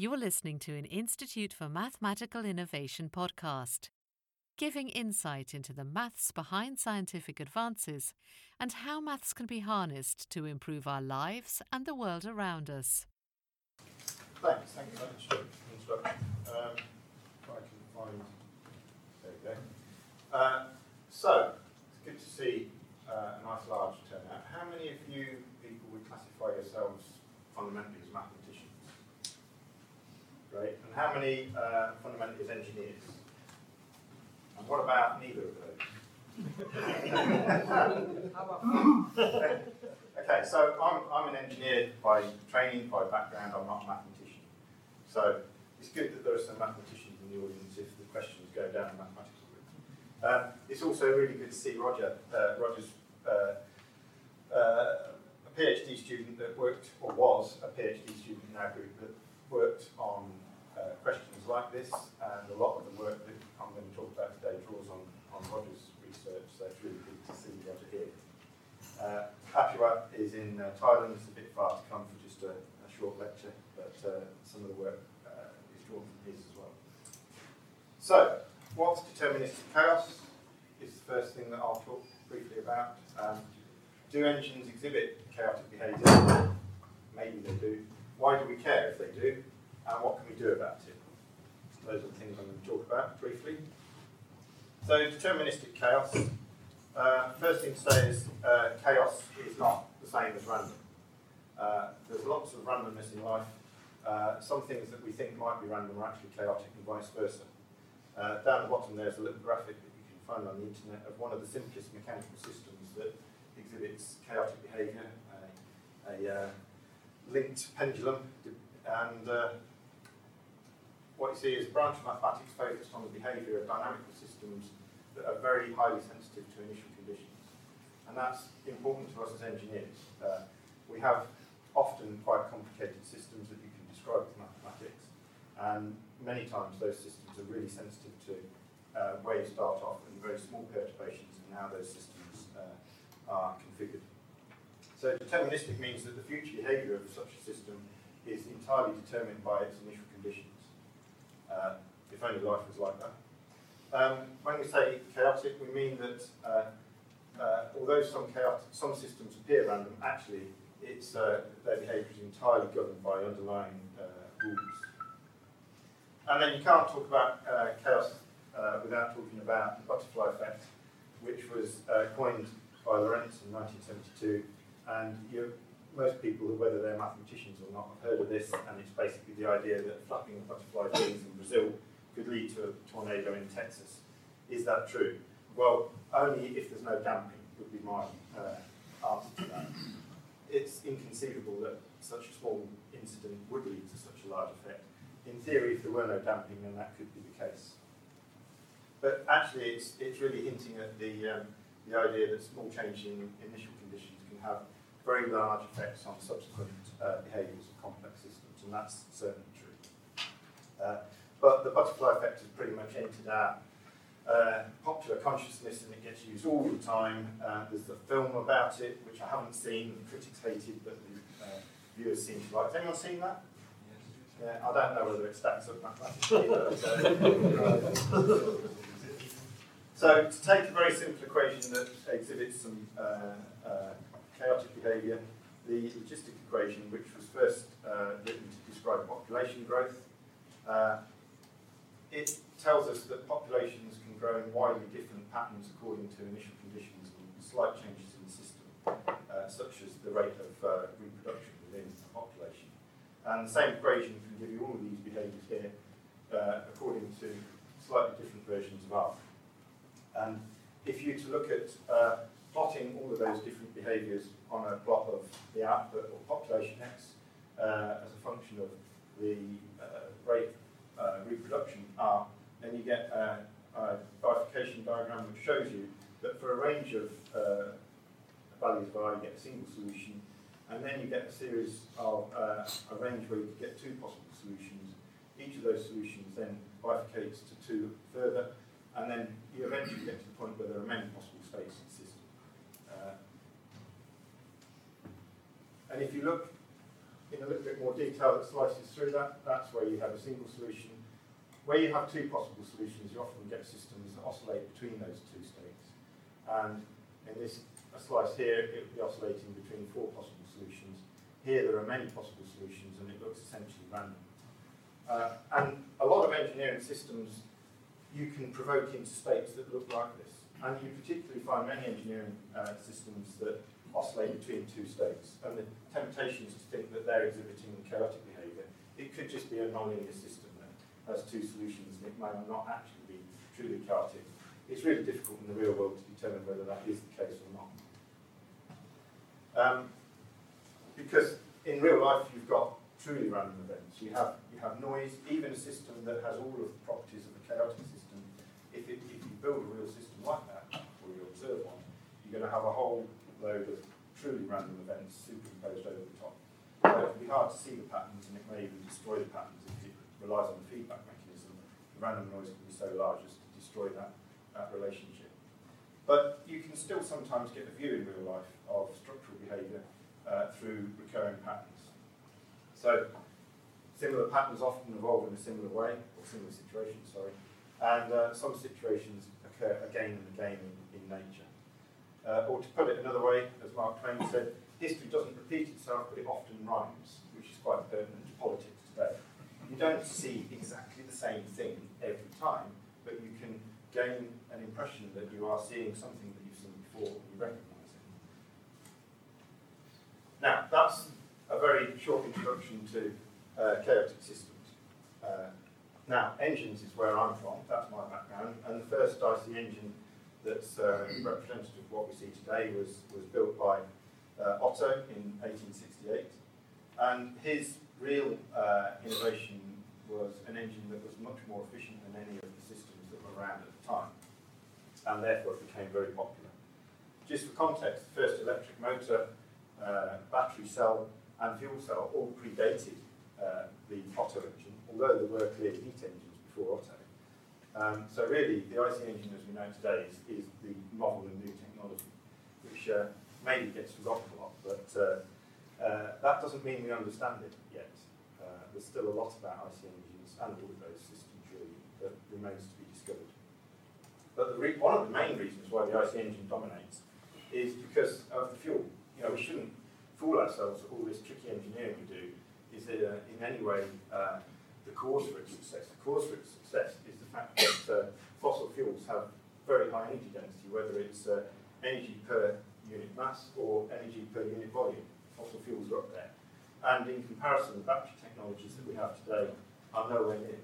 You are listening to an Institute for Mathematical Innovation podcast, giving insight into the maths behind scientific advances and how maths can be harnessed to improve our lives and the world around us. Thanks, thank you very much. Um, if I can find, there we go. Uh, so, it's good to see uh, a nice large turnout. How many of you people would classify yourselves fundamentally as mathematicians? Great. And how many uh, engineers? And what about neither of those? okay, so I'm, I'm an engineer by training, by background, I'm not a mathematician. So it's good that there are some mathematicians in the audience if the questions go down a mathematical route. Um, it's also really good to see Roger. Uh, Roger's uh, uh, a PhD student that worked, or was a PhD student in our group that worked on uh, questions like this, and a lot of the work that I'm going to talk about today draws on, on Roger's research, so it's really good to see Roger here. Uh, Apua is in uh, Thailand, it's a bit far to come for just a, a short lecture, but uh, some of the work uh, is drawn from his as well. So, what's deterministic chaos is the first thing that I'll talk briefly about. Um, do engines exhibit chaotic behaviour? Maybe they do. Why do we care if they do? And what can we do about it? Those are the things I'm going to talk about briefly. So, deterministic chaos. Uh, first thing to say is uh, chaos is not the same as random. Uh, there's lots of randomness in life. Uh, some things that we think might be random are actually chaotic and vice versa. Uh, down the bottom there's a little graphic that you can find on the internet of one of the simplest mechanical systems that exhibits chaotic behaviour, a, a uh, linked pendulum, and what you see is a branch of mathematics focused on the behaviour of dynamical systems that are very highly sensitive to initial conditions. And that's important to us as engineers. Uh, we have often quite complicated systems that you can describe with mathematics, and many times those systems are really sensitive to uh, where you start off and very small perturbations and how those systems uh, are configured. So deterministic means that the future behaviour of such a system is entirely determined by its initial conditions. Uh, if only life was like that. Um, when we say chaotic, we mean that uh, uh, although some, chaotic, some systems appear random, actually it's, uh, their behaviour is entirely governed by underlying uh, rules. And then you can't talk about uh, chaos without talking about the butterfly effect, which was coined by Lorenz in 1972. And you, most people, whether they're mathematicians or not, have heard of this, and it's basically the idea that flapping of butterfly wings in Brazil could lead to a tornado in Texas. Is that true? Well, only if there's no damping would be my uh, answer to that. It's inconceivable that such a small incident would lead to such a large effect. In theory, if there were no damping, then that could be the case. But actually, it's, it's really hinting at the, um, the idea that small change in initial conditions can have very large effects on subsequent uh, behaviours of complex systems, and that's certainly true. Uh, but the butterfly effect has pretty much entered our uh, popular consciousness and it gets used all the time. Uh, there's a film about it, which I haven't seen, the critics hated, but the uh, viewers seem to like. Has anyone seen that? Yeah, I don't know whether it stacks up mathematically, uh, so to take a very simple equation that exhibits some uh, chaotic behaviour, the logistic equation, which was first uh, written to describe population growth. Uh, it tells us that populations can grow in widely different patterns according to initial conditions and slight changes in the system, uh, such as the rate of uh, reproduction within the population. And the same equation can give you all of these behaviours here uh, according to slightly different versions of R. And if you to look at uh, plotting all of those different behaviours on a plot of the output or population x uh, as a function of the uh, rate uh, reproduction r, then you get a, a, bifurcation diagram which shows you that for a range of uh, values of r, you get a single solution, and then you get a series of uh, a range where you get two possible solutions. Each of those solutions then bifurcates to two further, and then you eventually get to the point where there are many possible states in the system. Uh, and if you look in a little bit more detail that slices through that. That's where you have a single solution. Where you have two possible solutions, you often get systems that oscillate between those two states. And in this slice here, it would be oscillating between four possible solutions. Here there are many possible solutions and it looks essentially random. Uh, and a lot of engineering systems you can provoke into states that look like this. And you particularly find many engineering uh, systems that oscillate between two states. And the temptation is to think that they're exhibiting chaotic behaviour. It could just be a nonlinear system that has two solutions and it may not actually be truly chaotic. It's really difficult in the real world to determine whether that is the case or not. Um, because in real life you've got truly random events. You have you have noise, even a system that has all of the properties of a chaotic system. If, it, if you build a real system like that, or you observe one, you're going to have a whole load of truly random events superimposed over the top. So it can be hard to see the patterns, and it may even destroy the patterns if it relies on the feedback mechanism. The random noise can be so large as to destroy that, that relationship. But you can still sometimes get a view in real life of structural behaviour uh, through recurring patterns. So similar patterns often evolve in a similar way, or similar situations, sorry, and uh, some situations occur again and again in, in nature. Uh, or to put it another way, as Mark Twain said, history doesn't repeat itself, but it often rhymes, which is quite pertinent to politics today. You don't see exactly the same thing every time, but you can gain an impression that you are seeing something that you've seen before and you recognise it. Now, that's a very short introduction to uh, chaotic systems. Uh, now, engines is where I'm from, that's my background, and the first IC engine that's uh, representative of what we see today was, was built by uh, Otto in 1868, and his real uh, innovation was an engine that was much more efficient than any of the systems that were around at the time, and therefore it became very popular. Just for context, the first electric motor, uh, battery cell, and fuel cell all predated uh, the Otto engine, although there were clearly heat engines before Otto. Um, so really, the IC engine as we know today is, is the novel and new technology, which uh, maybe gets forgotten a lot, but uh, uh, that doesn't mean we understand it yet. Uh, there's still a lot about IC engines and all of those systems really that remains to be discovered. But one of the main reasons why the IC engine dominates is because of the fuel. You know, we shouldn't fool ourselves that all this tricky engineering we do is uh, in any way the cause for its success. The cause for its success is the fact that uh, fossil fuels have very high energy density, whether it's uh, energy per unit mass or energy per unit volume. Fossil fuels are up there. And in comparison, the battery technologies that we have today are nowhere near.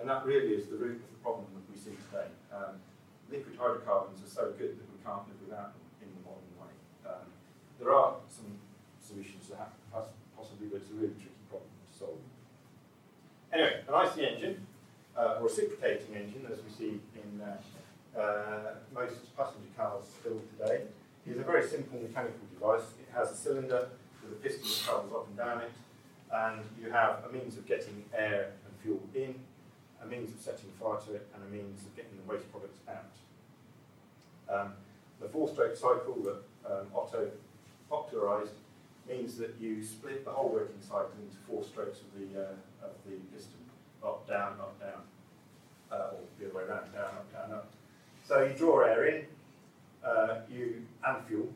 And that really is the root of the problem that we see today. Um, liquid hydrocarbons are so good that we can't live without them in the modern way. Um, there are some solutions that have, possibly, but it's a really Anyway, an IC engine, uh, or reciprocating engine, as we see in uh, uh, most passenger cars still today, is a very simple mechanical device. It has a cylinder with a piston that travels up and down it, and you have a means of getting air and fuel in, a means of setting fire to it, and a means of getting the waste products out. Um, the four-stroke cycle that um, Otto popularised means that you split the whole working cycle into four strokes of the, uh, of the piston, up, down, up, down, uh, or the other way around, down, up, down, up. So you draw air in, uh, you and fuel.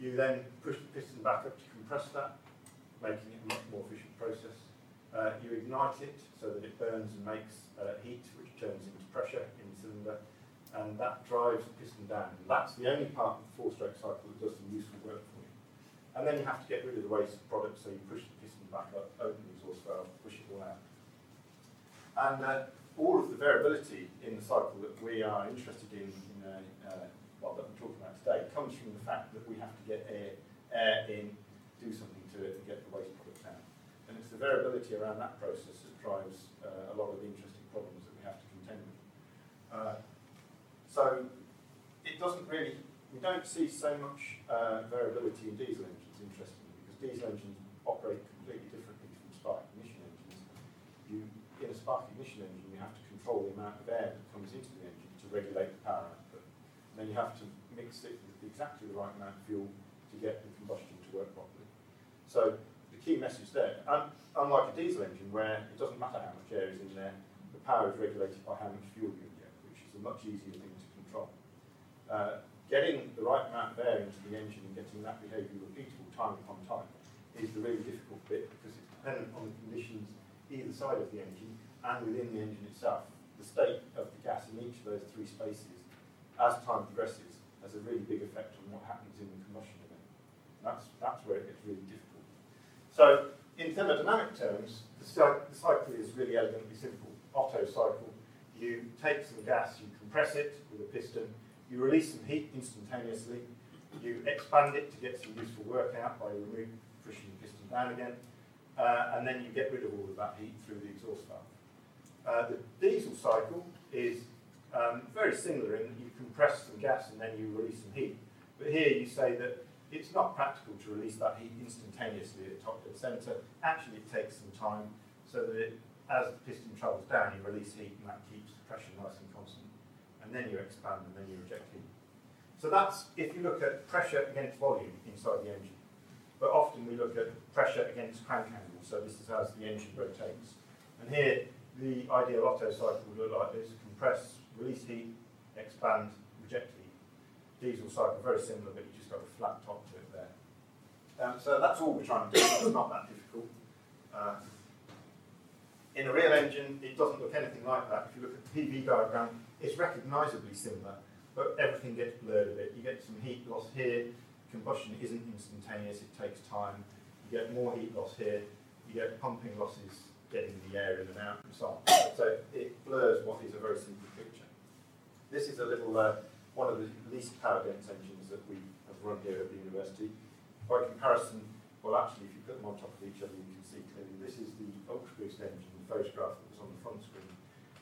You then push the piston back up to compress that, making it a much more efficient process. Uh, you ignite it so that it burns and makes uh, heat, which turns into pressure in the cylinder, and that drives the piston down. And that's the only part of the four-stroke cycle that does some useful work for you. and then you have to get rid of the waste product, so you push the back up, open exhaust valve, push it all out. And uh, all of the variability in the cycle that we are interested in, in uh, uh, well, that we're talking about today, comes from the fact that we have to get air, air in, do something to it, and get the waste product out. And it's the variability around that process that drives uh, a lot of the interesting problems that we have to contend with. Uh, so it doesn't really, we don't see so much uh, variability in diesel engines interestingly, because diesel engines operate completely differently from spark ignition engines. You, in a spark ignition engine, you have to control the amount of air that comes into the engine to regulate the power output. And then you have to mix it with exactly the right amount of fuel to get the combustion to work properly. So the key message there. Unlike a diesel engine, where it doesn't matter how much air is in there, the power is regulated by how much fuel you get, which is a much easier thing to control. Uh, getting the right amount of air into the engine and getting that behaviour repeatable time upon time is the really difficult bit because it's dependent on the conditions either side of the engine and within the engine itself. The state of the gas in each of those three spaces, as time progresses, has a really big effect on what happens in the combustion event. That's, that's where it gets really difficult. So, in thermodynamic terms, the, cycle is really elegantly simple. Otto cycle. You take some gas, you compress it with a piston, you release some heat instantaneously, you expand it to get some useful work out by removing, pushing the piston down again, uh, and then you get rid of all of that heat through the exhaust valve. Uh, the diesel cycle is um, very similar in that you compress some gas and then you release some heat. But here you say that it's not practical to release that heat instantaneously at top dead centre. Actually, it takes some time so that it, as the piston travels down, you release heat and that keeps the pressure nice and constant. And then you expand and then you reject heat. So that's if you look at pressure against volume inside the engine. But often we look at pressure against crank angle, so this is as the engine rotates. And here, the ideal Otto cycle would look like this, compress, release heat, expand, reject heat. Diesel cycle, very similar, but you just got a flat top to it there. Um, so that's all we're trying to do, it's not that difficult. Uh, in a real engine, it doesn't look anything like that. If you look at the PV diagram, it's recognisably similar, but everything gets blurred a bit. You get some heat loss here, combustion isn't instantaneous, it takes time. You get more heat loss here, you get pumping losses getting the air in and out and so on. So it blurs what is a very simple picture. This is a little, uh, one of the least power dense engines that we have run here at the university. By comparison, well actually if you put them on top of each other you can see clearly this is the Ultra Boost engine, the photograph that was on the front screen.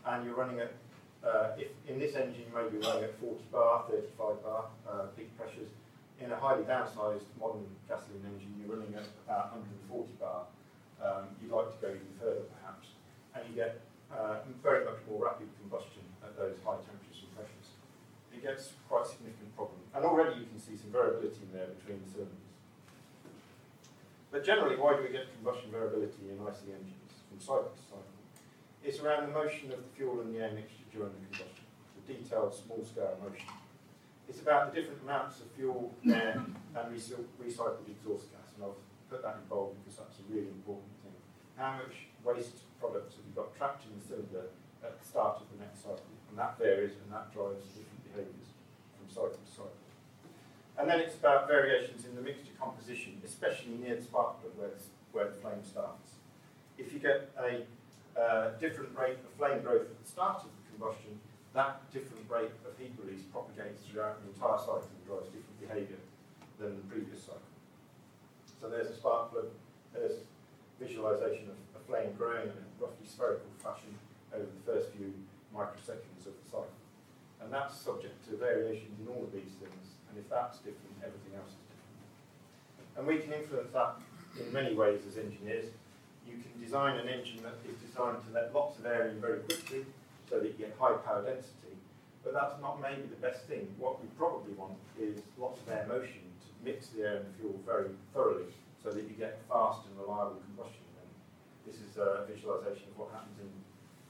And you're running at, uh, if in this engine you may be running at 40 bar, 35 bar uh, peak pressures, in a highly downsized modern gasoline engine, you're running at about 140 bar. Um, you'd like to go even further, perhaps, and you get uh, very much more rapid combustion at those high temperatures and pressures. It gets quite a significant problem, and already you can see some variability in there between the cylinders. But generally, why do we get combustion variability in IC engines from cycle to cycle? It's around the motion of the fuel and the air mixture during the combustion, the detailed small-scale motion. It's about the different amounts of fuel, air, and recycled exhaust gas. And I've put that in bold because that's a really important thing. How much waste products have you got trapped in the cylinder at the start of the next cycle? And that varies and that drives different behaviours from cycle to cycle. And then it's about variations in the mixture composition, especially near the spark plug where, where the flame starts. If you get a uh, different rate of flame growth at the start of the combustion, that different rate of heat release propagates throughout the entire cycle and drives different behaviour than the previous cycle. So there's a spark plug, there's visualisation of a flame growing in a roughly spherical fashion over the first few microseconds of the cycle. And that's subject to variations in all of these things, and if that's different, everything else is different. And we can influence that in many ways as engineers. You can design an engine that is designed to let lots of air in very quickly, so that you get high power density. But that's not maybe the best thing. What we probably want is lots of air motion mix the air and the fuel very thoroughly so that you get fast and reliable combustion. And this is a visualization of what happens in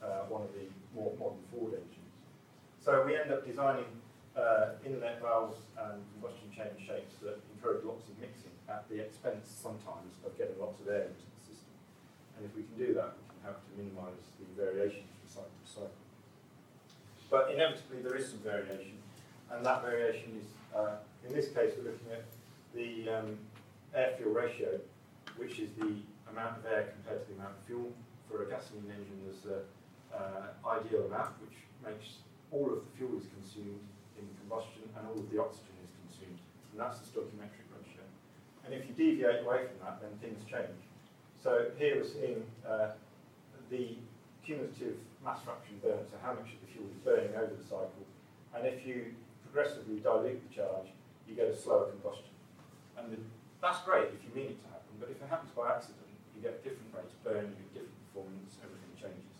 uh, one of the more modern Ford engines. So we end up designing uh, inlet valves and combustion chamber shapes that encourage lots of mixing at the expense sometimes of getting lots of air into the system. And if we can do that, we can help to minimize the variations from cycle to cycle. But inevitably there is some variation, and that variation is, uh, in this case, we're looking at the um, air-fuel ratio, which is the amount of air compared to the amount of fuel. For a gasoline engine, is an uh, ideal amount, which makes all of the fuel is consumed in combustion and all of the oxygen is consumed, and that's the stoichiometric ratio. And if you deviate away from that, then things change. So here we're seeing uh, the cumulative mass fraction burn, so how much of the fuel is burning over the cycle. And if you progressively dilute the charge, you get a slower combustion. And the, that's great if you mean it to happen, but if it happens by accident, you get different rate of burn, you get different performance, everything changes.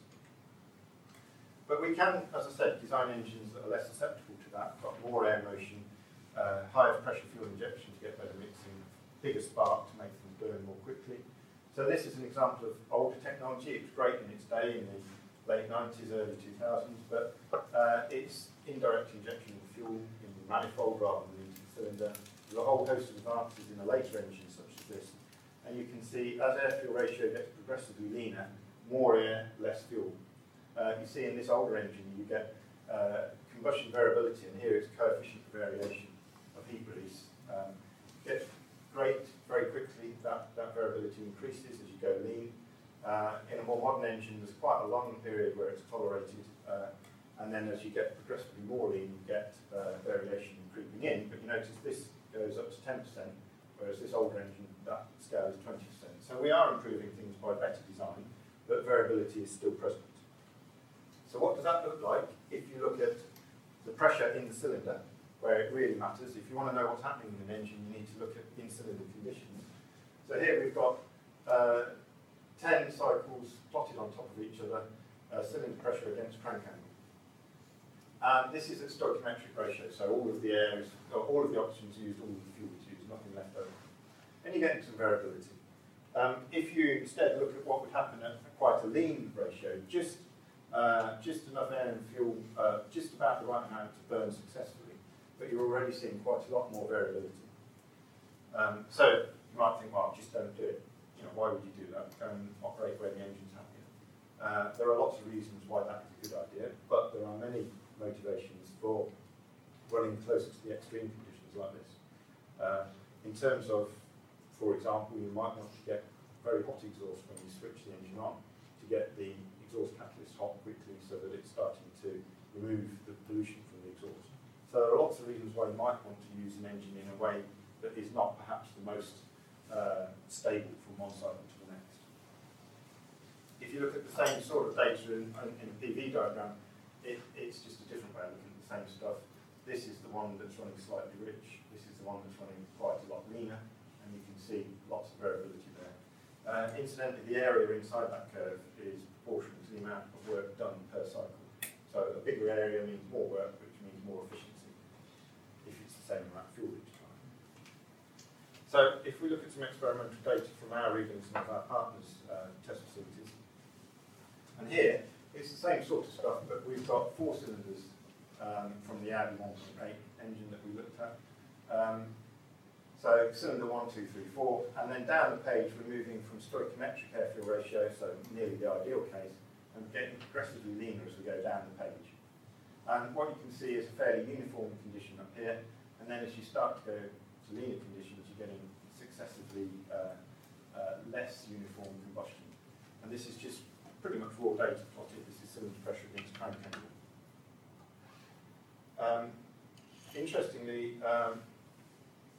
But we can, as I said, design engines that are less susceptible to that, got more air motion, uh, higher pressure fuel injection to get better mixing, bigger spark to make things burn more quickly. So this is an example of older technology. It was great in its day in the late 90s, early 2000s, but uh, it's indirect injection of fuel in the manifold rather than into the cylinder. There's a whole host of advances in a later engine such as this. And you can see as air-fuel ratio gets progressively leaner, more air, less fuel. Uh, you see in this older engine you get uh, combustion variability, and here it's coefficient variation of heat release. Um, gets great very quickly, that, that variability increases as you go lean. Uh, in a more modern engine, there's quite a long period where it's tolerated, uh, and then as you get progressively more lean, you get uh, variation creeping in. But you notice this goes up to 10%, whereas this older engine, that scale is 20%. So we are improving things by better design, but variability is still present. So what does that look like if you look at the pressure in the cylinder, where it really matters? If you want to know what's happening in an engine, you need to look at in-cylinder conditions. So here we've got uh, 10 cycles plotted on top of each other, uh, cylinder pressure against crank angle. And this is a stoichiometric ratio, so all of the air is, all of the oxygen is used, all of the fuel is used, nothing left over. And you get into some variability. Um, if you instead look at what would happen at quite a lean ratio, just uh, just enough air and fuel, uh, just about the right amount to burn successfully, but you're already seeing quite a lot more variability. Um, so you might think, well, just don't do it know, why would you do that? Go and operate where the engine's happier. Uh, there are lots of reasons why that is a good idea, but there are many motivations for running closer to the extreme conditions like this. Uh, in terms of, for example, you might want to get very hot exhaust when you switch the engine on to get the exhaust catalyst hot quickly so that it's starting to remove the pollution from the exhaust. So there are lots of reasons why you might want to use an engine in a way that is not perhaps the most uh, stable from one cycle to the next. If you look at the same sort of data in, in a PV diagram, it, it's just a different way of looking at the same stuff. This is the one that's running slightly rich. This is the one that's running quite a lot leaner, and you can see lots of variability there. Uh, incidentally, the area inside that curve is proportional to the amount of work done per cycle. So a bigger area means more work, which means more efficiency if it's the same amount of fuel each time. So if we look at some experimental data from our readings and of our partners' uh, test facilities, and here it's the same sort of stuff, but we've got four cylinders um, from the Audi 1.8 engine that we looked at. Um, so cylinder one, two, three, four, and then down the page we're moving from stoichiometric air-fuel ratio, so nearly the ideal case, and getting progressively leaner as we go down the page. And what you can see is a fairly uniform condition up here, and then as you start to go to leaner conditions, you're getting successively uh, uh, less uniform combustion. And this is just pretty much raw data cylinder pressure against crank angle. Um, interestingly, um,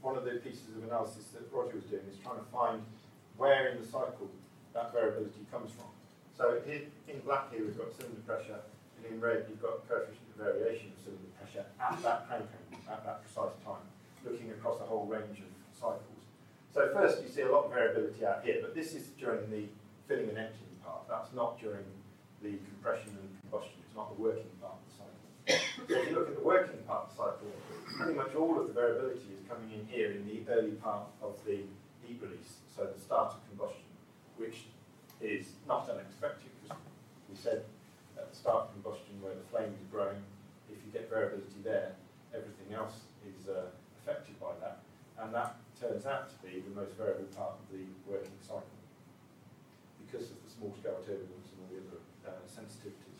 one of the pieces of analysis that Roger was doing is trying to find where in the cycle that variability comes from. So in, in black here we've got cylinder pressure, and in red you've got coefficient of variation of cylinder pressure at that crank angle, at that precise time, looking across a whole range of cycles. So first you see a lot of variability out here, but this is during the filling and emptying part. That's not during the compression and combustion. It's not the working part of the cycle. so if you look at the working part of the cycle, pretty much all of the variability is coming in here in the early part of the heat release, so the start of combustion, which is not unexpected because we said at the start of combustion where the flames are growing, if you get variability there, everything else is uh, affected by that. And that turns out to be the most variable part of the working cycle because of the small scale turbulence and all the other uh, sensitivities.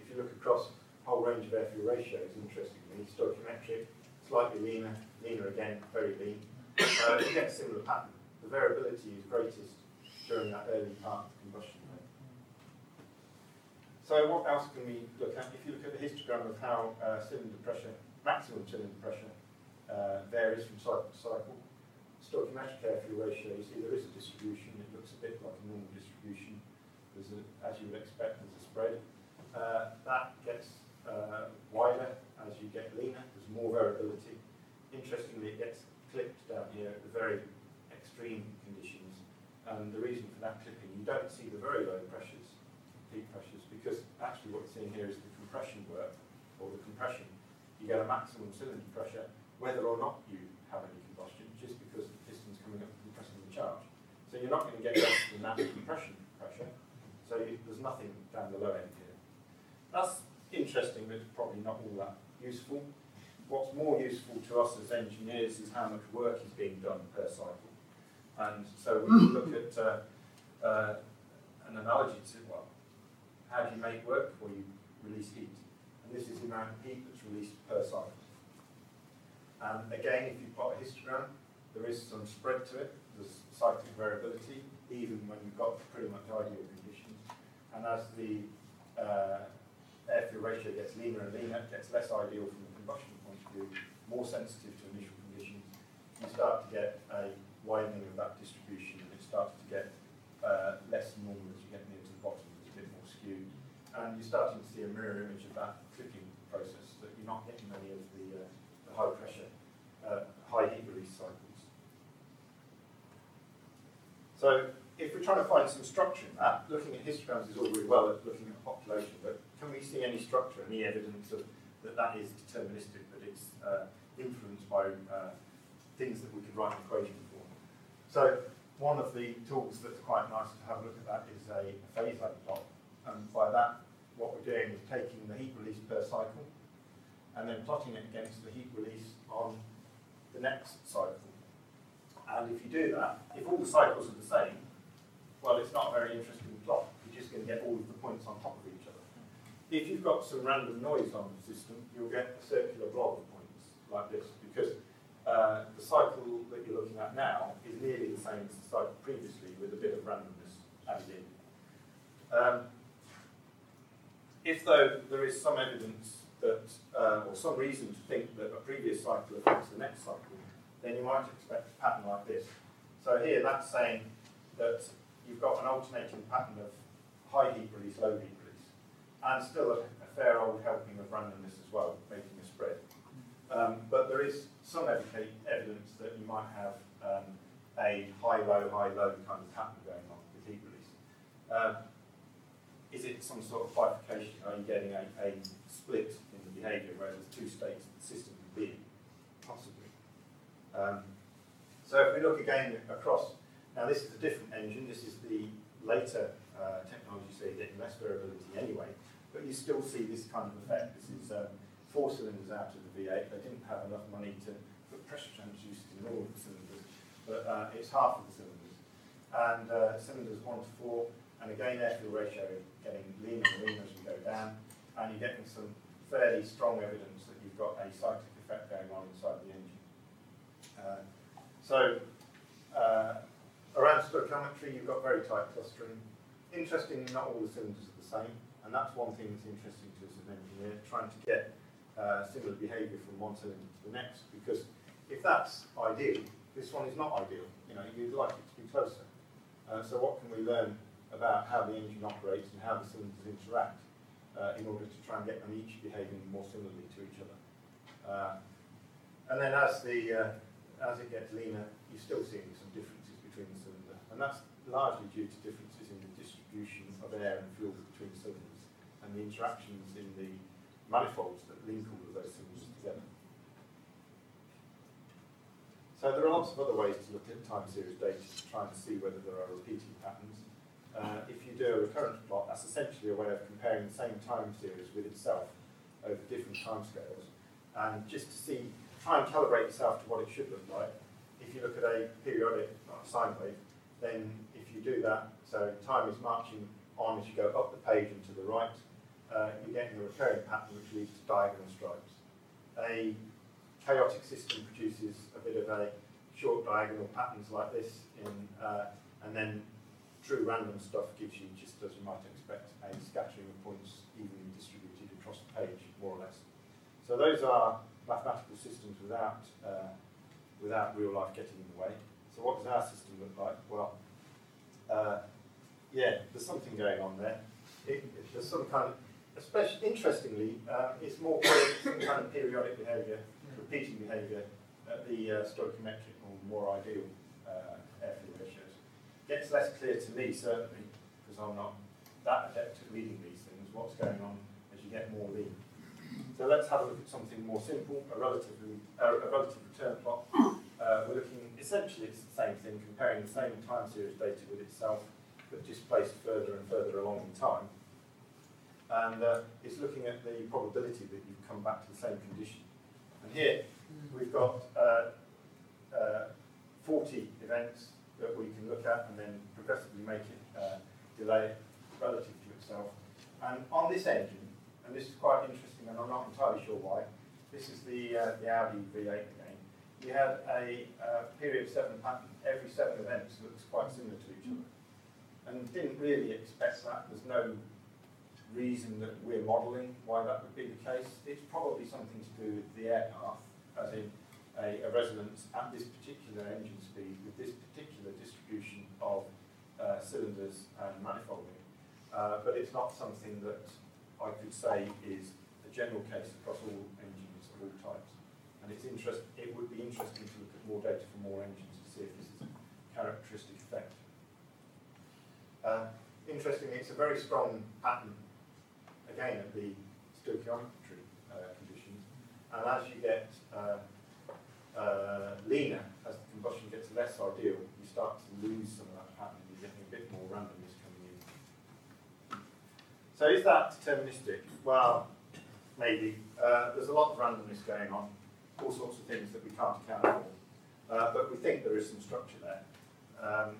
If you look across a whole range of air fuel ratios, interestingly, stoichiometric, slightly leaner, leaner again, very lean, uh, you get a similar pattern. The variability is greatest during that early part of the combustion rate. So what else can we look at? If you look at the histogram of how uh, cylinder pressure, maximum cylinder pressure uh, varies from cycle to cycle. Stoichiometric air fuel ratio, you see there is a distribution. It looks a bit like a normal distribution. A, as you would expect, there's a spread. Uh, that gets uh, wider as you get leaner. There's more variability. Interestingly, it gets clipped down here at the very extreme conditions. And the reason for that clipping, you don't see the very low pressures, peak pressures, because actually what you're seeing here is the compression work, or the compression. You get a maximum cylinder pressure whether or not you have any combustion, just because the piston's coming up and compressing the charge. So you're not going to get less than that compression pressure. So you, there's nothing down the low end. That's interesting, but probably not all that useful. What's more useful to us as engineers is how much work is being done per cycle. And so we look at uh, uh, an analogy to, well, how do you make work before you release heat? And this is the amount of heat that's released per cycle. And again, if you plot a histogram, there is some spread to it. There's cyclic variability, even when you've got pretty much ideal conditions. And as the uh, air-fuel ratio gets leaner and leaner, gets less ideal from a combustion point of view, more sensitive to initial conditions, you start to get a widening of that distribution and it starts to get uh, less normal as you get near to the bottom, it's a bit more skewed. And you're starting to see a mirror image of that clipping process, that you're not getting many of the, uh, the high pressure, uh, high heat release cycles. So if we're trying to find some structure in that, looking at histograms is all really well at looking at population, but can we see any structure, any evidence of that that is deterministic, that it's uh, influenced by uh, things that we could write an equation for? So one of the tools that's quite nice to have a look at that is a, a phase lag plot. And by that, what we're doing is taking the heat release per cycle and then plotting it against the heat release on the next cycle. And if you do that, if all the cycles are the same, well, it's not a very interesting plot. You're just going to get all of the points on top of each other. If you've got some random noise on the system, you'll get a circular blob of points like this because uh, the cycle that you're looking at now is nearly the same as the cycle previously with a bit of randomness added in. Um, if though there is some evidence that, uh, or some reason to think that a previous cycle affects the next cycle, then you might expect a pattern like this. So here that's saying that you've got an alternating pattern of high heat release, low heat and still a, a fair old helping of randomness as well, making a spread. Um, but there is some evidence that you might have um, a high-low, high-low kind of pattern going on with heat release. Uh, is it some sort of bifurcation? Are you getting a, a split in the behaviour where there's two states the system can be? Possibly. Um, so if we look again across, now this is a different engine, this is the later uh, technology, so getting less variability anyway, but you still see this kind of effect. This is um, four cylinders out of the V8. They didn't have enough money to put pressure transducers in all of the cylinders, but uh, it's half of the cylinders. And uh, cylinders one to four, and again air-fuel ratio is getting leaner and leaner as we go down, and you're getting some fairly strong evidence that you've got a cyclic effect going on inside the engine. Uh, so uh, around stoichiometry, you've got very tight clustering. Interestingly, not all the cylinders are the same, and that's one thing that's interesting to us as an engineer, trying to get uh, similar behaviour from one cylinder to the next, because if that's ideal, this one is not ideal. You know, you'd like it to be closer. Uh, so what can we learn about how the engine operates and how the cylinders interact uh, in order to try and get them each behaving more similarly to each other? Uh, and then as the uh, as it gets leaner, you're still seeing some differences between the cylinder. And that's largely due to differences in the distribution of air and fuel between cylinders and the interactions in the manifolds that link all of those things together. So there are lots of other ways to look at time series data to try and see whether there are repeating patterns. Uh, if you do a recurrence plot, that's essentially a way of comparing the same time series with itself over different timescales, and just to see try and calibrate yourself to what it should look like. If you look at a periodic like sine wave, then if you do that, so time is marching on as you go up the page and to the right, uh, you get a recurring pattern which leads to diagonal stripes. A chaotic system produces a bit of a short diagonal patterns like this, in, uh, and then true random stuff gives you, just as you might expect, a scattering of points evenly distributed across the page, more or less. So those are mathematical systems without, uh, without real life getting in the way. So what does our system look like? Well, uh, yeah, there's something going on there. It, there's some kind of, especially interestingly, uh, it's more some kind of periodic behaviour, repeating behaviour at the uh, stoichiometric or more ideal uh, air-fuel ratios. Gets less clear to me certainly because I'm not that adept at reading these things. What's going on as you get more lean? So let's have a look at something more simple, a, relatively, uh, a relative return plot. Uh, we're looking, essentially it's the same thing, comparing the same time series data with itself, but displaced further and further along in time. And uh, it's looking at the probability that you come back to the same condition. And here, we've got uh, uh, 40 events that we can look at and then progressively make it uh, delay relative to itself. And on this engine, and this is quite interesting, and I'm not entirely sure why, this is the, uh, the Audi V8 again. You had a uh, period seven pattern. Every seven events looks quite similar to each other. And didn't really expect that. There's no reason that we're modelling why that would be the case. It's probably something to do with the air path, as in a, a resonance at this particular engine speed with this particular distribution of uh, cylinders and manifolding. Uh, but it's not something that I could say is a general case across all engines of all types. And it's interest, it would be interesting to look at more data from more engines to see if this is a characteristic effect. Uh, interestingly, it's a very strong pattern, again, at the stoichiometry uh, conditions. And as you get uh, uh, leaner, as the combustion gets less ideal, you start to lose some of that pattern. You're getting a bit more randomness coming in. so is that deterministic? Well, maybe. Uh, there's a lot of randomness going on, all sorts of things that we can't account for. But we think there is some structure there. Um,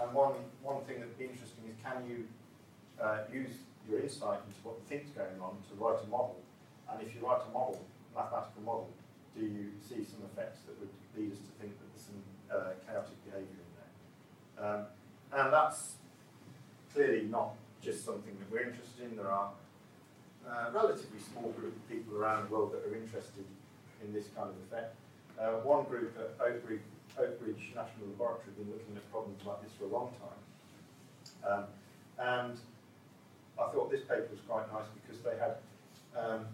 and one, one thing that would be interesting is can you uh, use your insight into what you think is going on to write a model? And if you write a model, mathematical model, do you see some effects that would lead us to think that there's some uh, chaotic behaviour in there? Um, and that's clearly not just something that we're interested in. There are a uh, relatively small group of people around the world that are interested in this kind of effect. Uh, one group at Oak Ridge, Oak Ridge, National Laboratory have been looking at problems like this for a long time. Um, and I thought this paper was quite nice because they had um,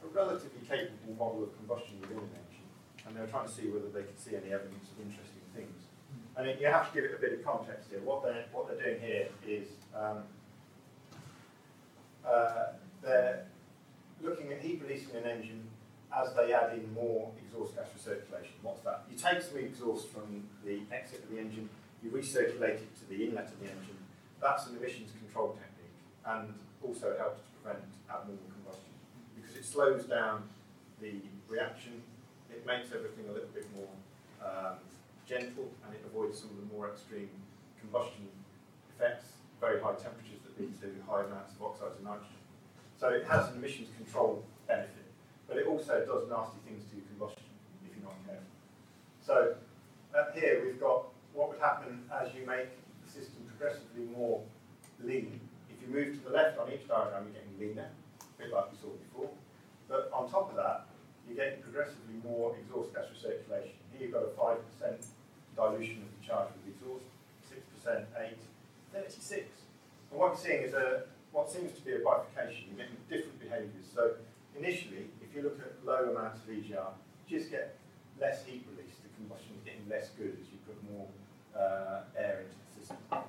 a relatively capable model of combustion within an engine, and they were trying to see whether they could see any evidence of interesting things. And it, you have to give it a bit of context here. What they're, what they're doing here is um, uh, they're looking at heat releasing an engine as they add in more exhaust gas recirculation. What's that? You take some exhaust from the exit of the engine, you recirculate it to the inlet of the engine. That's an emissions control technique and also helps to prevent abnormal combustion because it slows down the reaction, it makes everything a little bit more um, gentle and it avoids some of the more extreme combustion effects, very high temperatures that lead to high amounts of oxides of nitrogen. So it has an emissions control benefit, but it also does nasty things to combustion if you're not careful. So up here we've got what would happen as you make the system progressively more lean. If you move to the left on each diagram, you're getting leaner, a bit like we saw before. But on top of that, you're getting progressively more exhaust gas recirculation. Here you've got a 5% dilution of the charge with exhaust, 6%, 8, 36. And what we're seeing is a, what seems to be a bifurcation. You're getting different behaviours. So initially, if you look at low amounts of EGR, you just get less heat release. The combustion is getting less good as you put more uh, air into the system.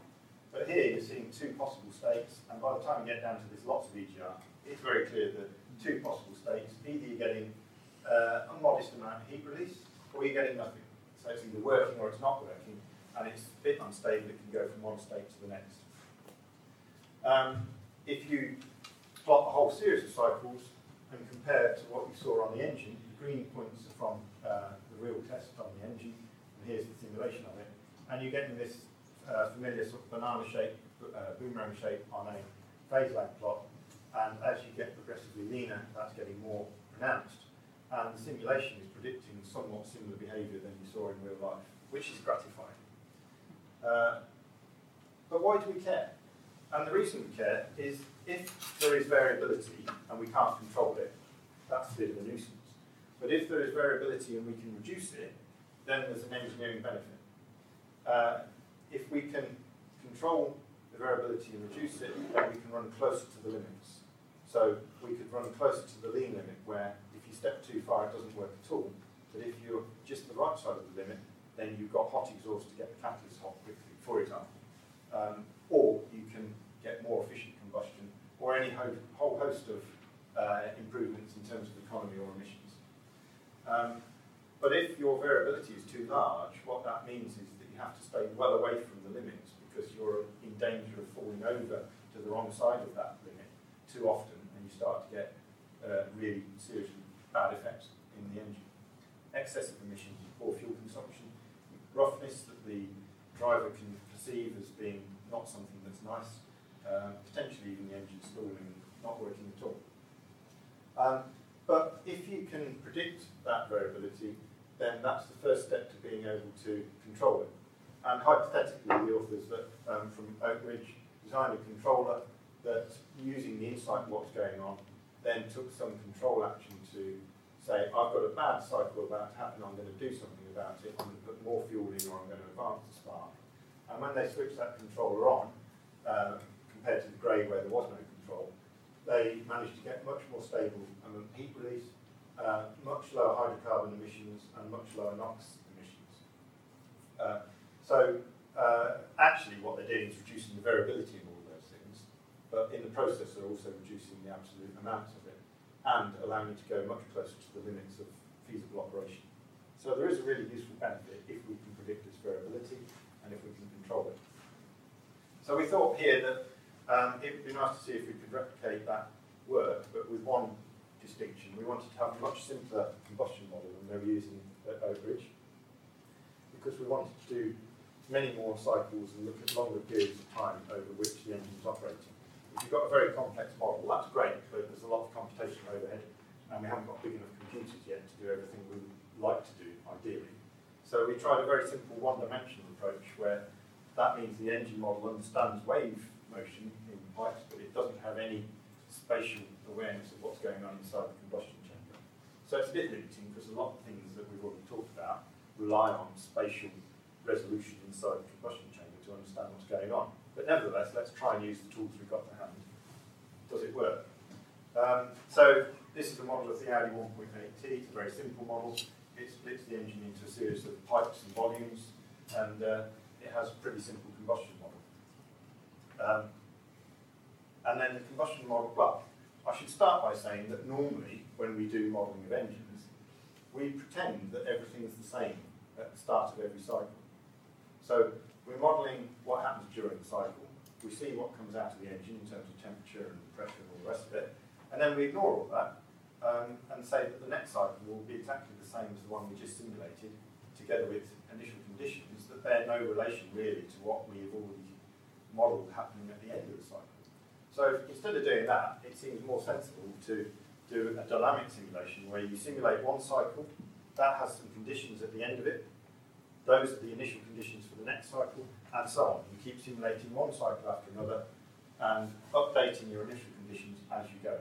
But here you're seeing two possible states, and by the time you get down to this lots of EGR, it's very clear that two possible states. Either you're getting uh, a modest amount of heat release, or you're getting nothing. So it's either working or it's not working, and it's a bit unstable. It can go from one state to the next. Um, if you plot a whole series of cycles and compare to what you saw on the engine, the green points are from uh, the real test on the engine, and here's the simulation of it, and you're getting this uh, familiar sort of banana shape, uh, boomerang shape on a phase lag plot, and as you get progressively leaner, that's getting more pronounced. And the simulation is predicting somewhat similar behaviour than you saw in real life, which is gratifying. Uh, but why do we care? And the reason we care is if there is variability and we can't control it, that's a bit of a nuisance. But if there is variability and we can reduce it, then there's an engineering benefit. Uh, if we can control the variability and reduce it, then we can run closer to the limits. So we could run closer to the lean limit where if you step too far, it doesn't work at all. But if you're just the right side of the limit, then you've got hot exhaust to get the catalyst hot quickly, for example. Um, or you can get more efficient combustion, or any ho whole host of uh, improvements in terms of economy or emissions. Um, but if your variability is too large, what that means is you have to stay well away from the limits because you're in danger of falling over to the wrong side of that limit too often and you start to get uh, really serious bad effects in the engine. Excessive emissions, poor fuel consumption, roughness that the driver can perceive as being not something that's nice, uh, potentially even the engine stalling and not working at all. Um, but if you can predict that variability, then that's the first step to being able to control it. And hypothetically, the authors that, um, from Oak Ridge designed a controller that, using the insight of what's going on, then took some control action to say, I've got a bad cycle about to happen, I'm going to do something about it, I'm going to put more fuel in or I'm going to advance the spark. And when they switched that controller on, uh, compared to the grey where there was no control, they managed to get much more stable um, heat release, uh, much lower hydrocarbon emissions and much lower NOx emissions. Uh, so uh, actually what they're doing is reducing the variability in all those things, but in the process they're also reducing the absolute amount of it and allowing you to go much closer to the limits of feasible operation. So there is a really useful benefit if we can predict its variability and if we can control it. So we thought here that um, it would be nice to see if we could replicate that work, but with one distinction. We wanted to have a much simpler combustion model than they were using at Oak Ridge, because we wanted to do many more cycles and look at longer periods of time over which the engine is operating. If you've got a very complex model, that's great, but there's a lot of computation overhead, and we haven't got big enough computers yet to do everything we would like to do, ideally. So we tried a very simple one-dimensional approach where that means the engine model understands wave motion in pipes, but it doesn't have any spatial awareness of what's going on inside the combustion chamber. So it's a bit limiting because a lot of things that we've already talked about rely on spatial resolution inside the combustion chamber to understand what's going on. But nevertheless, let's try and use the tools we've got to hand. Does it work? Um, so this is a model of the Audi 1.8T. It's a very simple model. It splits the engine into a series of pipes and volumes, and uh, it has a pretty simple combustion model. Um, and then the combustion model, well, I should start by saying that normally when we do modelling of engines, we pretend that everything is the same at the start of every cycle. So we're modelling what happens during the cycle. We see what comes out of the engine in terms of temperature and pressure and all the rest of it. And then we ignore all that um, and say that the next cycle will be exactly the same as the one we just simulated, together with initial conditions that bear no relation really to what we have already modelled happening at the end of the cycle. So instead of doing that, it seems more sensible to do a dynamic simulation where you simulate one cycle, that has some conditions at the end of it, those are the initial conditions for the next cycle, and so on. You keep simulating one cycle after another and updating your initial conditions as you go.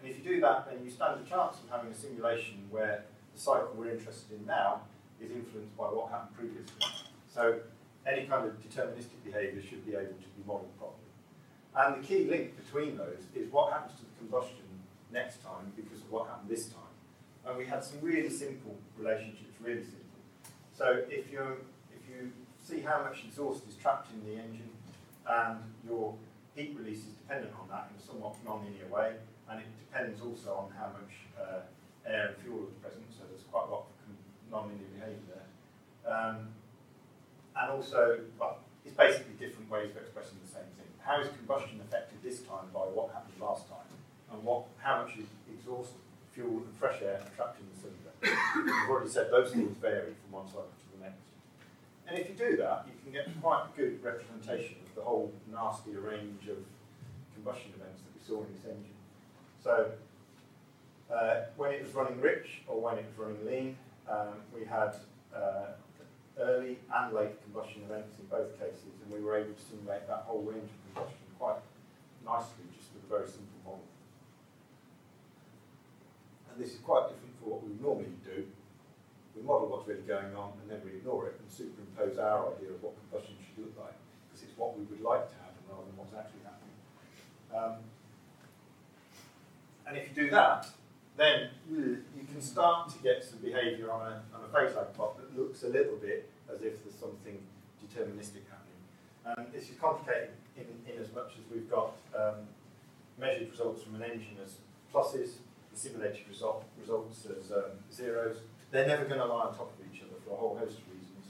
And if you do that, then you stand a chance of having a simulation where the cycle we're interested in now is influenced by what happened previously. So any kind of deterministic behaviour should be able to be modelled properly. And the key link between those is what happens to the combustion next time because of what happened this time. And we had some really simple relationships, really simple. So if you if you see how much exhaust is trapped in the engine and your heat release is dependent on that in a somewhat non-linear way, and it depends also on how much uh, air and fuel is present, so there's quite a lot of non-linear behaviour there. Um, and also, well, it's basically different ways of expressing the same thing how is combustion affected this time by what happened last time, and what, how much is exhaust fuel and fresh air trapped in the cylinder. I've already said those things vary from one cycle to the next. And if you do that, you can get quite a good representation of the whole nasty range of combustion events that we saw in this engine. So uh, when it was running rich or when it was running lean, um, we had uh, early and late combustion events in both cases, and we were able to simulate that whole range of combustion quite nicely just with a very simple model. And this is quite different what we normally do. We model what's really going on and then we ignore it and superimpose our idea of what combustion should look like because it's what we would like to happen rather than what's actually happening. Um, and if you do that, then you can start to get some behaviour on a, on a phase lag plot that looks a little bit as if there's something deterministic happening. And this is complicated in, in as much as we've got um, measured results from an engine as pluses, the simulated result, results as um, zeros, they're never going to lie on top of each other for a whole host of reasons.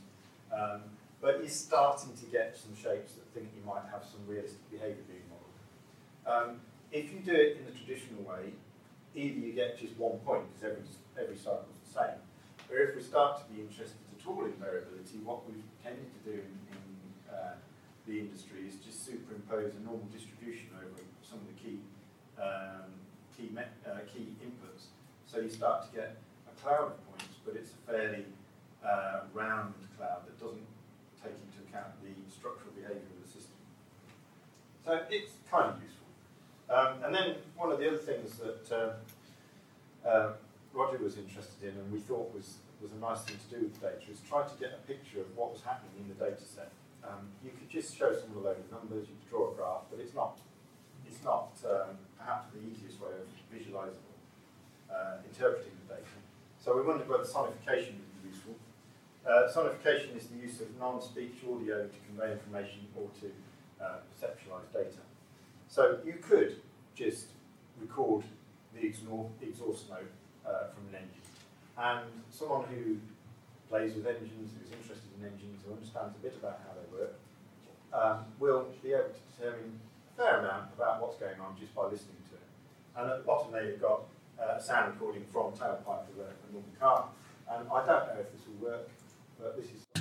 Um, but you're starting to get some shapes that think you might have some realistic behaviour being modelled. Um, if you do it in the traditional way, either you get just one point because every, every cycle is the same, or if we start to be interested at all in variability, what we've tended to do in, in uh, the industry is just superimpose a normal distribution over some of the key um, key, uh, key inputs. So you start to get a cloud of points, but it's a fairly uh, round cloud that doesn't take into account the structural behaviour of the system. So it's kind of useful. Um, and then one of the other things that uh, uh, Roger was interested in and we thought was, was a nice thing to do with the data is try to get a picture of what was happening in the data set. Um, you could just show someone a load of numbers, you could draw a graph, but it's not, it's not um, perhaps the easiest way of visualizing uh, interpreting the data. So we wondered whether sonification would be useful. Uh, sonification is the use of non-speech audio to convey information or to uh, perceptualize data. So you could just record the exhaust note uh, from an engine. And someone who plays with engines, who's interested in engines, who understands a bit about how they work, um, will be able to determine fair amount about what's going on just by listening to it. And at the bottom there you've got uh, sound recording from tailpipe of a, a normal car. And I don't know if this will work, but this is...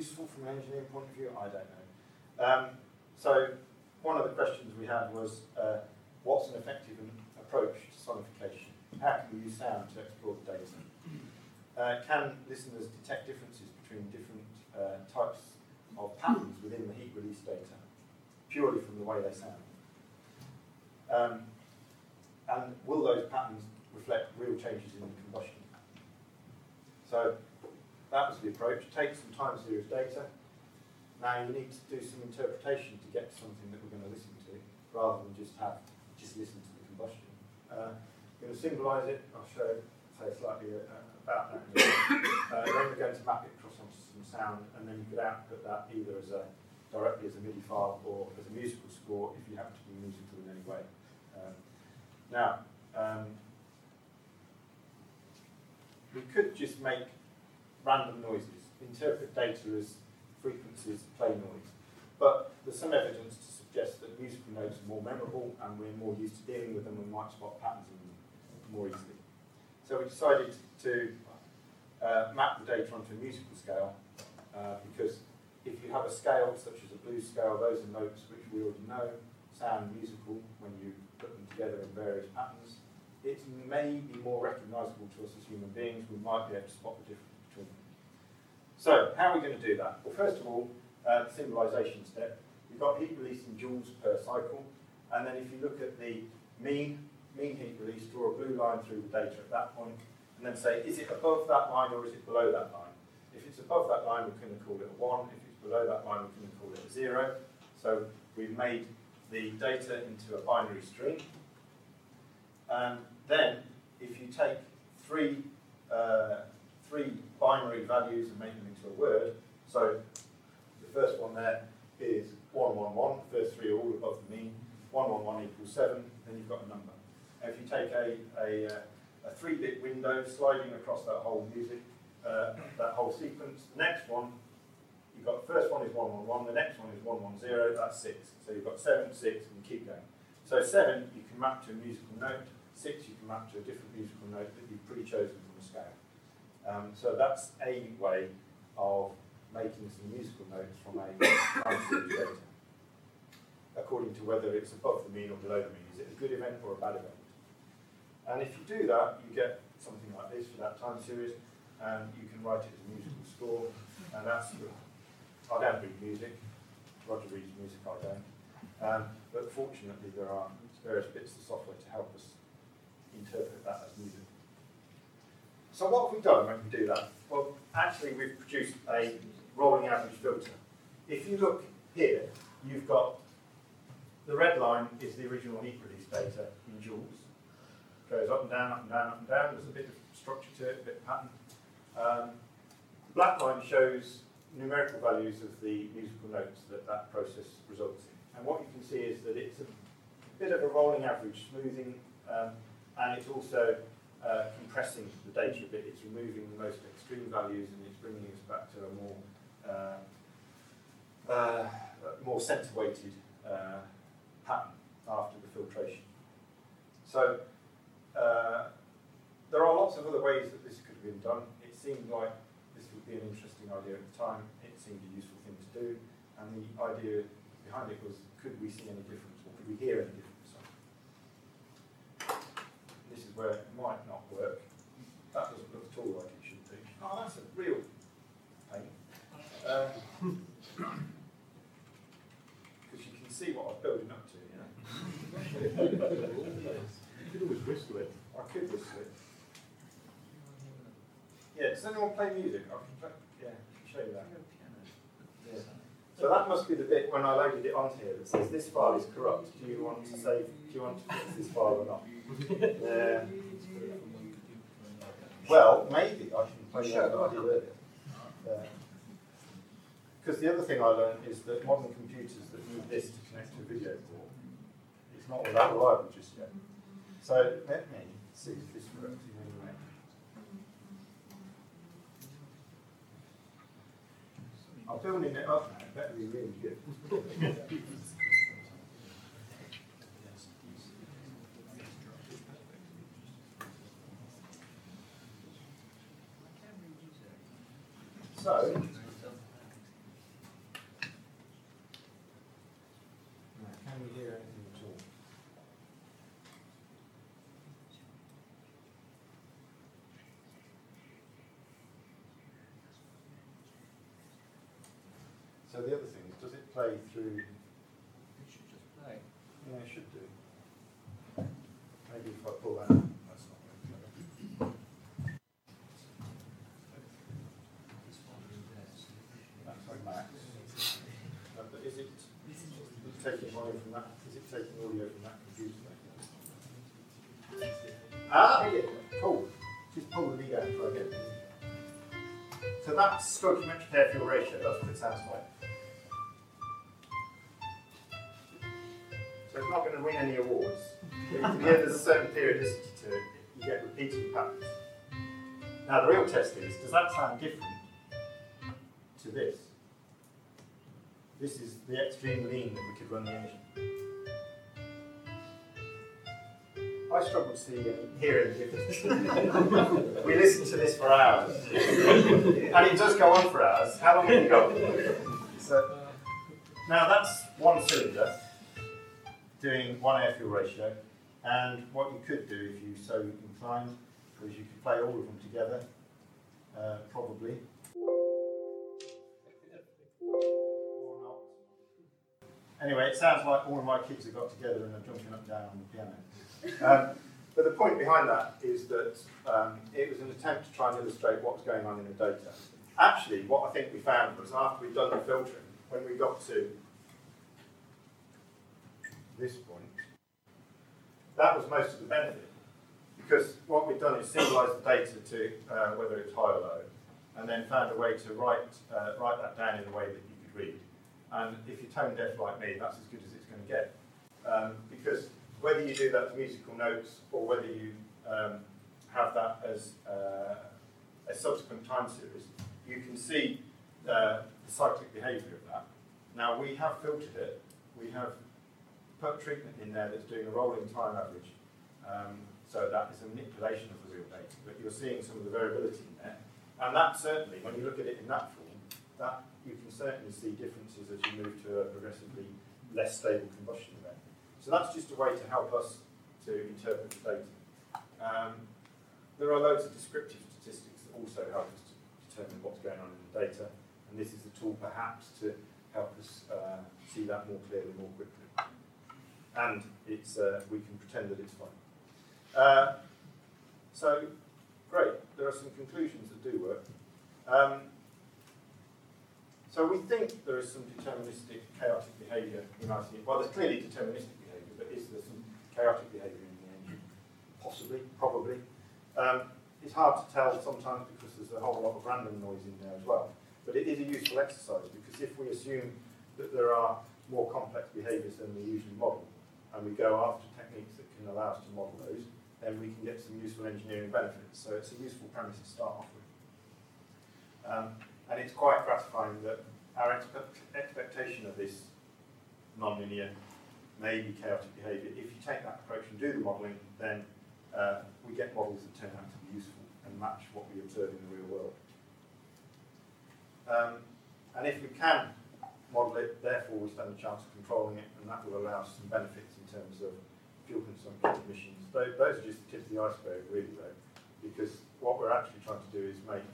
useful from an engineering point of view? I don't know. Um, so one of the questions we had was, uh, what's an effective approach to sonification? How can we use sound to explore the data? Uh, can listeners detect differences between different uh, types of patterns within the heat release data, purely from the way they sound? Um, and will those patterns reflect real changes in the combustion? So that was the approach. Take some time series data. Now you need to do some interpretation to get to something that we're going to listen to, rather than just have just listen to the combustion. Uh, I'm going to symbolize it. I'll show say slightly uh, about that. uh, then we're going to map it across onto some sound, and then you could output that either as a directly as a MIDI file or as a musical score if you happen to be musical in any way. Um, now, um, we could just make random noises, interpret data as frequencies play noise. But there's some evidence to suggest that musical notes are more memorable and we're more used to dealing with them and might spot patterns in them more easily. So we decided to uh, map the data onto a musical scale uh, because if you have a scale such as a blues scale, those are notes which we already know sound musical when you put them together in various patterns. It may be more recognisable to us as human beings. We might be able to spot the difference so, how are we going to do that? Well, first of all, uh, the symbolization step. We've got heat release in joules per cycle, and then if you look at the mean, mean heat release, draw a blue line through the data at that point, and then say, is it above that line or is it below that line? If it's above that line, we're going to call it a 1. If it's below that line, we're going to call it a 0. So we've made the data into a binary string. And then, if you take three uh, three binary values and make them into a word. So the first one there is 111, the first three all above the mean. 111 equals 7, then you've got a number. if you take a, a, uh, a three-bit window sliding across that whole music, uh, that whole sequence, the next one, you've got the first one is 111, the next one is 110, that's 6. So you've got 7, 6, and keep going. So 7 you can map to a musical note, 6 you can map to a different musical note that you've a scale. Um, so that's a way of making some musical notes from a time series data, according to whether it's above the mean or below the mean. Is it a good event or a bad event? And if you do that, you get something like this for that time series, and you can write it as a musical score, and that's good. I don't read music. Roger reads music, I don't. Um, but fortunately, there are various bits of software to help us interpret that as music. So what have we done when we do that? Well, actually we've produced a rolling average filter. If you look here, you've got the red line is the original heat release data in joules. Goes up and down, up and down, up and down. There's a bit of structure to it, a bit of pattern. Um, the black line shows numerical values of the musical notes that that process results in. And what you can see is that it's a bit of a rolling average, smoothing, um, and it's also uh, compressing the data a bit. It's removing the most extreme values and it's bringing us back to a more uh, uh, more centre-weighted uh, pattern after the filtration. So uh, there are lots of other ways that this could have been done. It seemed like this would be an interesting idea at the time. It seemed a useful thing to do, and the idea behind it was, could we see any difference, or could we hear any difference? This is where it might not work. That doesn't look at all like it should do. Oh, that's a real pain. Because uh, you can see what I'm building up to, you know. you could always whistle it. I could whistle it. Yeah, does anyone play music? I can play, yeah, I can show you that. Yeah. So that must be the bit when I loaded it onto here that says this file is corrupt. Do you want to save? Do you want to fix this file or not? Yeah. Well, maybe I can play that I did earlier. Because uh, the other thing I learned is that modern computers that need this to connect to a video port, it's not all that reliable just yet. So let me see if this works. I'm building it up now, better be really good. So, can we hear anything at all? So the other thing is, does it play through? It should just play. Yeah, it should do. Maybe if I pull that, that's not very clever. That's on Max. Uh, but is it taking audio from that? Is it taking audio from that computer? Ah, cool. Just pull the lead out try again. So that's stoichiometric air fuel ratio, that's what it sounds like. So it's not going to win any awards. But you there's a certain periodicity to it. You get repeating patterns. Now the real test is, does that sound different to this? This is the extreme lean that we could run the engine. I struggle to see any, hear any difference. we listened to this for hours. and it does go on for hours. How long have you got? So, now that's one cylinder doing one air fuel ratio. And what you could do if you so inclined is you could play all of them together, uh, probably. Anyway, it sounds like all of my kids have got together and are jumping up and down on the piano. Um, but the point behind that is that um, it was an attempt to try and illustrate what was going on in the data. Actually, what I think we found was after we'd done the filtering, when we got to this point, that was most of the benefit. Because what we've done is symbolize the data to uh, whether it's high or low, and then found a way to write, uh, write that down in a way that you could read. And if you're tone deaf like me, that's as good as it's going to get. Um, because whether you do that to musical notes or whether you um, have that as uh, a subsequent time series, you can see the cyclic behaviour of that. Now we have filtered it. We have put treatment in there that's doing a rolling time average. Um, so that is a manipulation of the real data, but you're seeing some of the variability in there. And that certainly, when you look at it in that form, that you can certainly see differences as you move to a progressively less stable combustion. So that's just a way to help us to interpret the data. Um, there are loads of descriptive statistics that also help us to determine what's going on in the data, and this is the tool perhaps to help us uh, see that more clearly, more quickly. And it's, uh, we can pretend that it's fine. Uh, so, great, there are some conclusions that do work. Um, so we think there is some deterministic chaotic behaviour in ICE. Well, there's clearly deterministic behaviour, but is there some chaotic behaviour in the engine? Possibly, probably. Um, it's hard to tell sometimes because there's a whole lot of random noise in there as well. But it is a useful exercise because if we assume that there are more complex behaviours than we usually model, and we go after techniques that can allow us to model those, then we can get some useful engineering benefits. So it's a useful premise to start off with. Um, and it's quite gratifying that our expe- expectation of this nonlinear, maybe chaotic behaviour, if you take that approach and do the modelling, then uh, we get models that turn out to be useful and match what we observe in the real world. Um, and if we can model it, therefore we stand a chance of controlling it, and that will allow us some benefits in terms of fuel consumption emissions. Those, those are just the tip of the iceberg, really, though, because what we're actually trying to do is make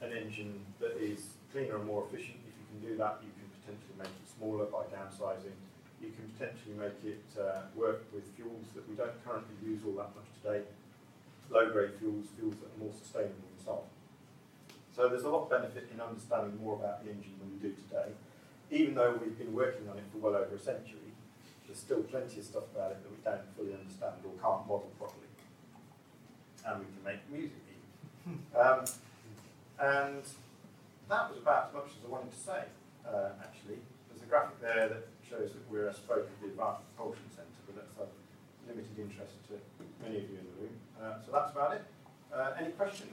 an engine that is cleaner and more efficient. If you can do that, you can potentially make it smaller by downsizing. You can potentially make it uh, work with fuels that we don't currently use all that much today, low-grade fuels, fuels that are more sustainable and so on. So there's a lot of benefit in understanding more about the engine than we do today even though we've been working on it for well over a century, there's still plenty of stuff about it that we don't fully understand or can't model properly. And we can make music even. um, and that was about as much as I wanted to say, uh, actually. There's a graphic there that shows that we're a spoke of the Advanced Propulsion Centre, but that's of limited interest to many of you in the room. Uh, so that's about it. Uh, any questions?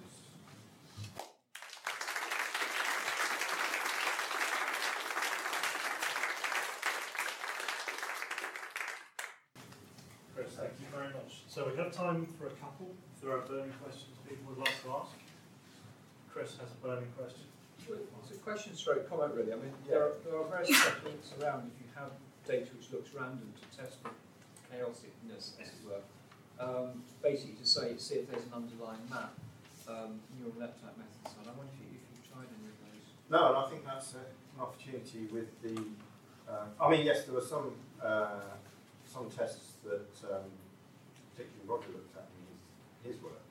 Chris, thank you very much. So we have time for a couple. If there are burning questions people would like to ask. Chris has a burning question. It's a question stroke comment really. I mean, there are, there are various techniques around if you have data which looks random to test for chaoticness, as it were. Um, basically to say, see if there's an underlying map. Um, neural net type methods. And I wonder if, you, if you've tried any of those. No, and I think that's a, an opportunity with the. Uh, I mean, yes, there were some uh, some tests that um, particularly Roger looked at in his, his work.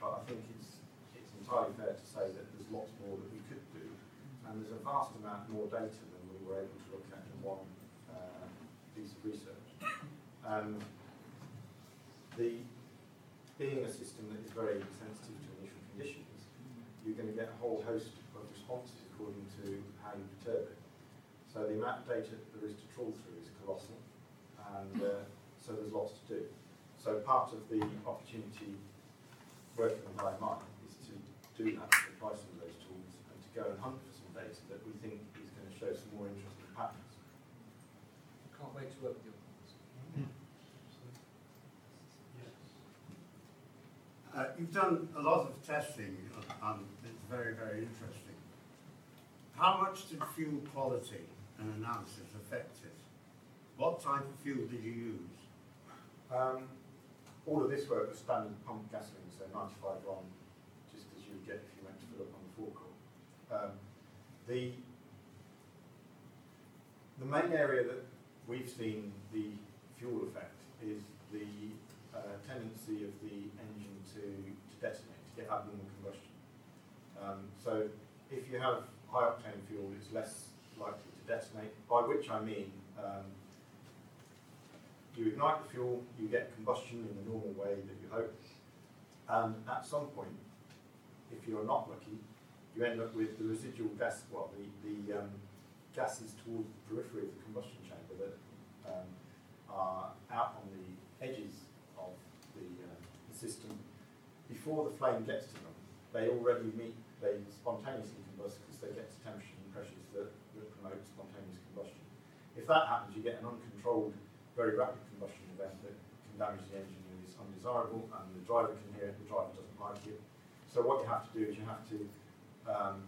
But I think it's, it's entirely fair to say that there's lots more that we could do, there's a vast amount more data than we were able to look at in one uh, piece of research. And the being a system that is very sensitive to initial conditions, you're going to get a whole host of responses according to how you perturb it. So the amount of data there is to trawl through is colossal, and uh, so there's lots to do. So part of the opportunity working on HiMind is to do that, to apply some of those tools and to go and hunt data that we think is going to show some more interesting patterns. Can't wait to work with you. Uh, you've done a lot of testing, and it's very, very interesting. How much did fuel quality and analysis affect it? What type of fuel did you use? Um, all of this work was standard pump gasoline, so 95 RON, just as you would get if you went to fill up on the forecourt. Um, the, the main area that we've seen the fuel effect is the uh, tendency of the engine to, to detonate, to get abnormal combustion. Um, so if you have high octane fuel, it's less likely to detonate, by which I mean um, you ignite the fuel, you get combustion in the normal way that you hope, and at some point, if you're not lucky, you end up with the residual gas, well, the, the um, gases towards the periphery of the combustion chamber that um, are out on the edges of the, uh, the system. Before the flame gets to them, they already meet, they spontaneously combust because they get to temperature and pressures that, that promote spontaneous combustion. If that happens, you get an uncontrolled, very rapid combustion event that can damage the engine and is undesirable, and the driver can hear it, the driver doesn't like it. So what you have to do is you have to um,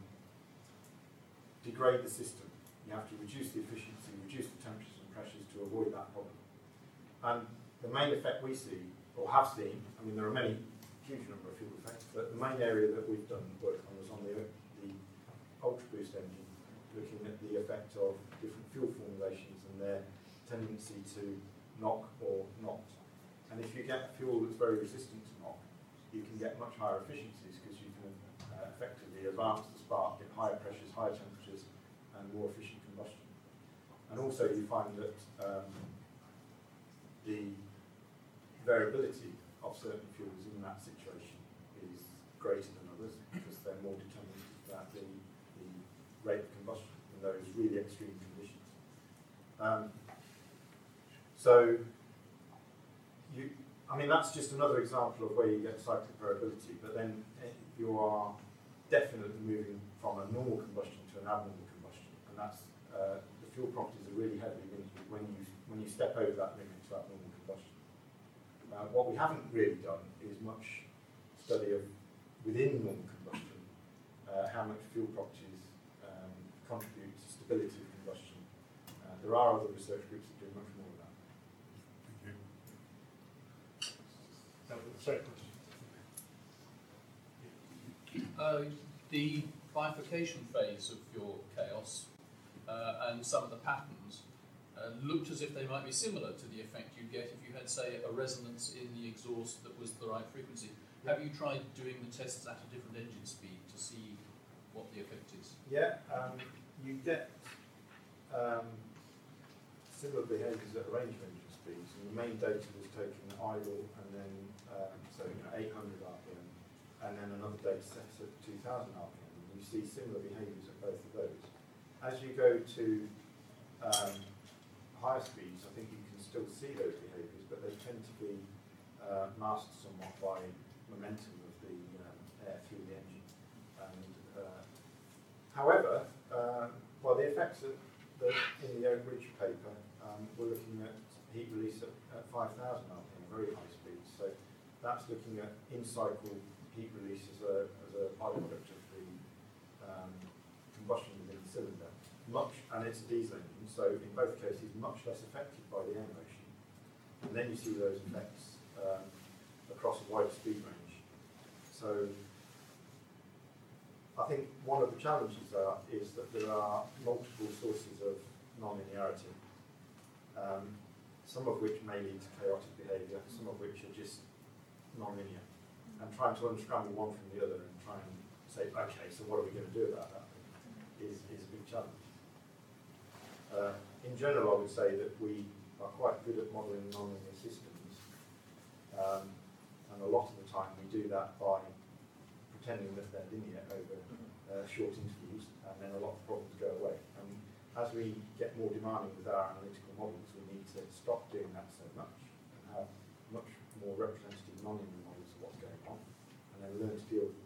degrade the system. You have to reduce the efficiency, reduce the temperatures and pressures to avoid that problem. And the main effect we see, or have seen, I mean there are many, huge number of fuel effects, but the main area that we've done work on was on the, the Ultra Boost engine, looking at the effect of different fuel formulations and their tendency to knock or not. And if you get fuel that's very resistant to knock, you can get much higher efficiencies because you can uh, effectively advance the spark at higher pressures, higher temperatures, and more efficient combustion. And also you find that um, the variability of certain fuels in that situation is greater than others because they're more determined about the, the rate of combustion in those really extreme conditions. Um, so, you, I mean, that's just another example of where you get cyclic variability, but then eh, you are definitely moving from a normal combustion to an abnormal combustion, and that's uh, the fuel properties are really heavily linked when you when you step over that limit to abnormal combustion. Uh, what we haven't really done is much study of within normal combustion uh, how much fuel properties um, contribute to stability of combustion. Uh, there are other research groups that do much more of that. Thank you. The second. Uh, the bifurcation phase of your chaos uh, and some of the patterns uh, looked as if they might be similar to the effect you'd get if you had, say, a resonance in the exhaust that was the right frequency. Have you tried doing the tests at a different engine speed to see what the effect is? Yeah, um, you get um, similar behaviours at a range of engine speeds, and the main data was taken idle and then, um, so you know, 800 RPM, and then another data set at 2000 RPM. And you see similar behaviours at both of those. As you go to um, higher speeds, I think you can still see those behaviours, but they tend to be uh, masked somewhat by momentum of the um, air through the engine. And uh, however, um, well, the effects that, that in the Oak Ridge paper, um, we're looking at heat release at, at 5,000 RPM, very high speeds. So that's looking at in-cycle heat release as a, as a byproduct of the um, combustion within the cylinder. Much, and it's a diesel engine, so in both cases, much less affected by the air motion. And then you see those effects um, across a wider speed range. So I think one of the challenges are, is that there are multiple sources of non-linearity, um, some of which may lead to chaotic behaviour, some of which are just non-linear. And trying to unscramble one from the other and try and say, okay, so what are we going to do about that is, is a big challenge. Uh, in general, I would say that we are quite good at modelling non-linear systems, um, and a lot of the time we do that by pretending that they're linear over uh, short intervals, and then a lot of problems go away. And as we get more demanding with our analytical models, we need to stop doing that so much and have much more representative non-linear learn to deal with